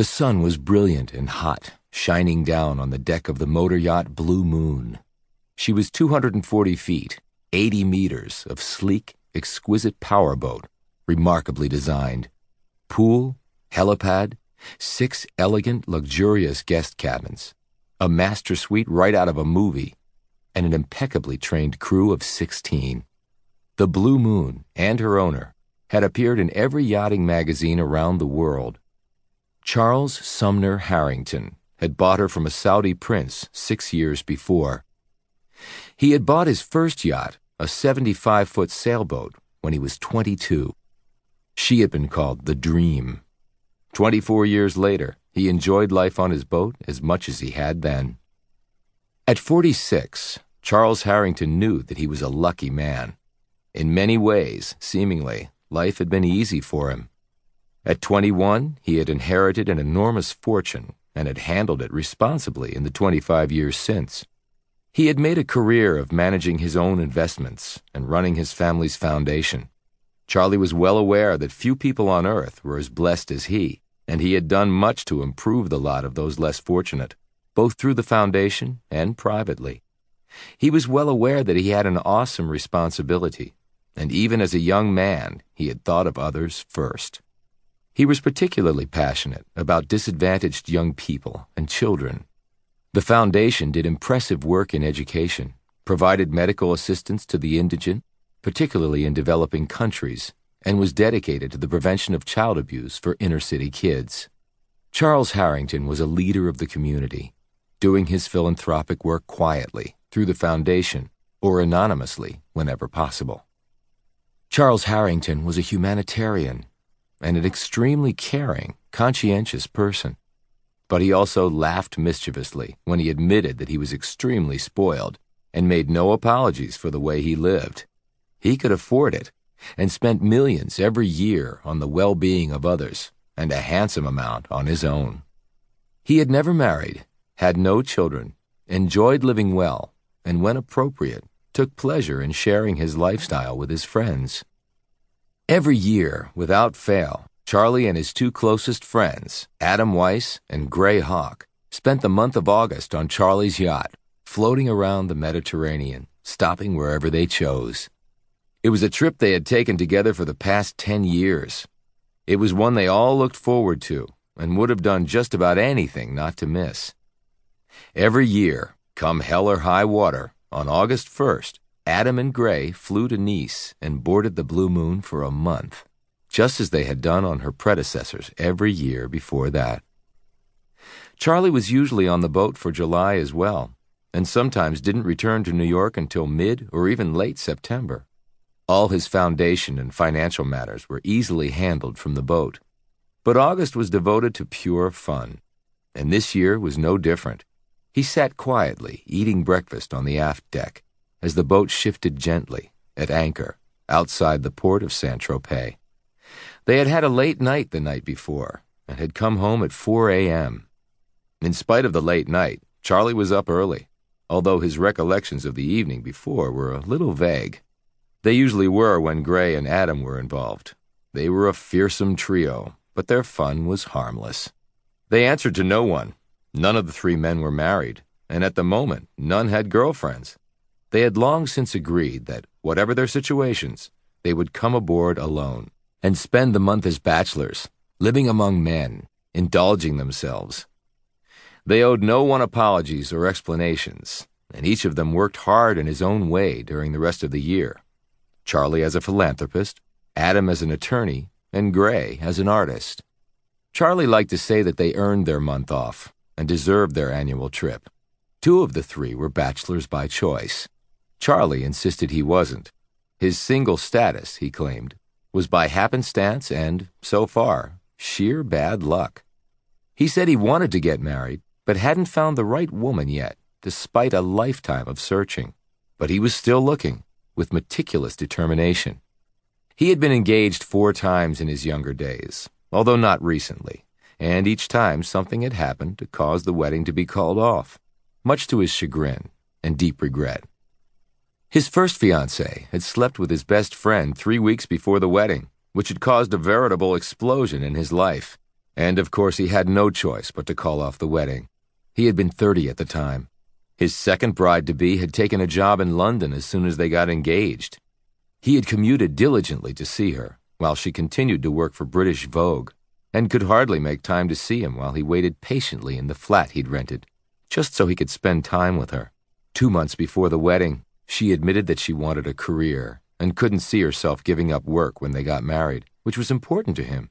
The sun was brilliant and hot, shining down on the deck of the motor yacht Blue Moon. She was 240 feet, 80 meters of sleek, exquisite powerboat, remarkably designed. Pool, helipad, six elegant, luxurious guest cabins, a master suite right out of a movie, and an impeccably trained crew of 16. The Blue Moon and her owner had appeared in every yachting magazine around the world. Charles Sumner Harrington had bought her from a Saudi prince six years before. He had bought his first yacht, a 75 foot sailboat, when he was 22. She had been called the Dream. 24 years later, he enjoyed life on his boat as much as he had then. At 46, Charles Harrington knew that he was a lucky man. In many ways, seemingly, life had been easy for him. At 21, he had inherited an enormous fortune and had handled it responsibly in the 25 years since. He had made a career of managing his own investments and running his family's foundation. Charlie was well aware that few people on earth were as blessed as he, and he had done much to improve the lot of those less fortunate, both through the foundation and privately. He was well aware that he had an awesome responsibility, and even as a young man, he had thought of others first. He was particularly passionate about disadvantaged young people and children. The foundation did impressive work in education, provided medical assistance to the indigent, particularly in developing countries, and was dedicated to the prevention of child abuse for inner city kids. Charles Harrington was a leader of the community, doing his philanthropic work quietly through the foundation or anonymously whenever possible. Charles Harrington was a humanitarian and an extremely caring, conscientious person. But he also laughed mischievously when he admitted that he was extremely spoiled and made no apologies for the way he lived. He could afford it and spent millions every year on the well being of others and a handsome amount on his own. He had never married, had no children, enjoyed living well, and when appropriate, took pleasure in sharing his lifestyle with his friends. Every year, without fail, Charlie and his two closest friends, Adam Weiss and Gray Hawk, spent the month of August on Charlie's yacht, floating around the Mediterranean, stopping wherever they chose. It was a trip they had taken together for the past 10 years. It was one they all looked forward to and would have done just about anything not to miss. Every year, come hell or high water, on August 1st, Adam and Gray flew to Nice and boarded the Blue Moon for a month, just as they had done on her predecessors every year before that. Charlie was usually on the boat for July as well, and sometimes didn't return to New York until mid or even late September. All his foundation and financial matters were easily handled from the boat. But August was devoted to pure fun, and this year was no different. He sat quietly, eating breakfast on the aft deck, as the boat shifted gently, at anchor, outside the port of Saint Tropez. They had had a late night the night before, and had come home at 4 a.m. In spite of the late night, Charlie was up early, although his recollections of the evening before were a little vague. They usually were when Gray and Adam were involved. They were a fearsome trio, but their fun was harmless. They answered to no one. None of the three men were married, and at the moment, none had girlfriends. They had long since agreed that, whatever their situations, they would come aboard alone and spend the month as bachelors, living among men, indulging themselves. They owed no one apologies or explanations, and each of them worked hard in his own way during the rest of the year. Charlie as a philanthropist, Adam as an attorney, and Gray as an artist. Charlie liked to say that they earned their month off and deserved their annual trip. Two of the three were bachelors by choice. Charlie insisted he wasn't. His single status, he claimed, was by happenstance and, so far, sheer bad luck. He said he wanted to get married, but hadn't found the right woman yet, despite a lifetime of searching. But he was still looking with meticulous determination. He had been engaged four times in his younger days, although not recently, and each time something had happened to cause the wedding to be called off, much to his chagrin and deep regret. His first fiancée had slept with his best friend three weeks before the wedding, which had caused a veritable explosion in his life. And of course, he had no choice but to call off the wedding. He had been 30 at the time. His second bride to be had taken a job in London as soon as they got engaged. He had commuted diligently to see her, while she continued to work for British Vogue, and could hardly make time to see him while he waited patiently in the flat he'd rented, just so he could spend time with her. Two months before the wedding, she admitted that she wanted a career and couldn't see herself giving up work when they got married, which was important to him.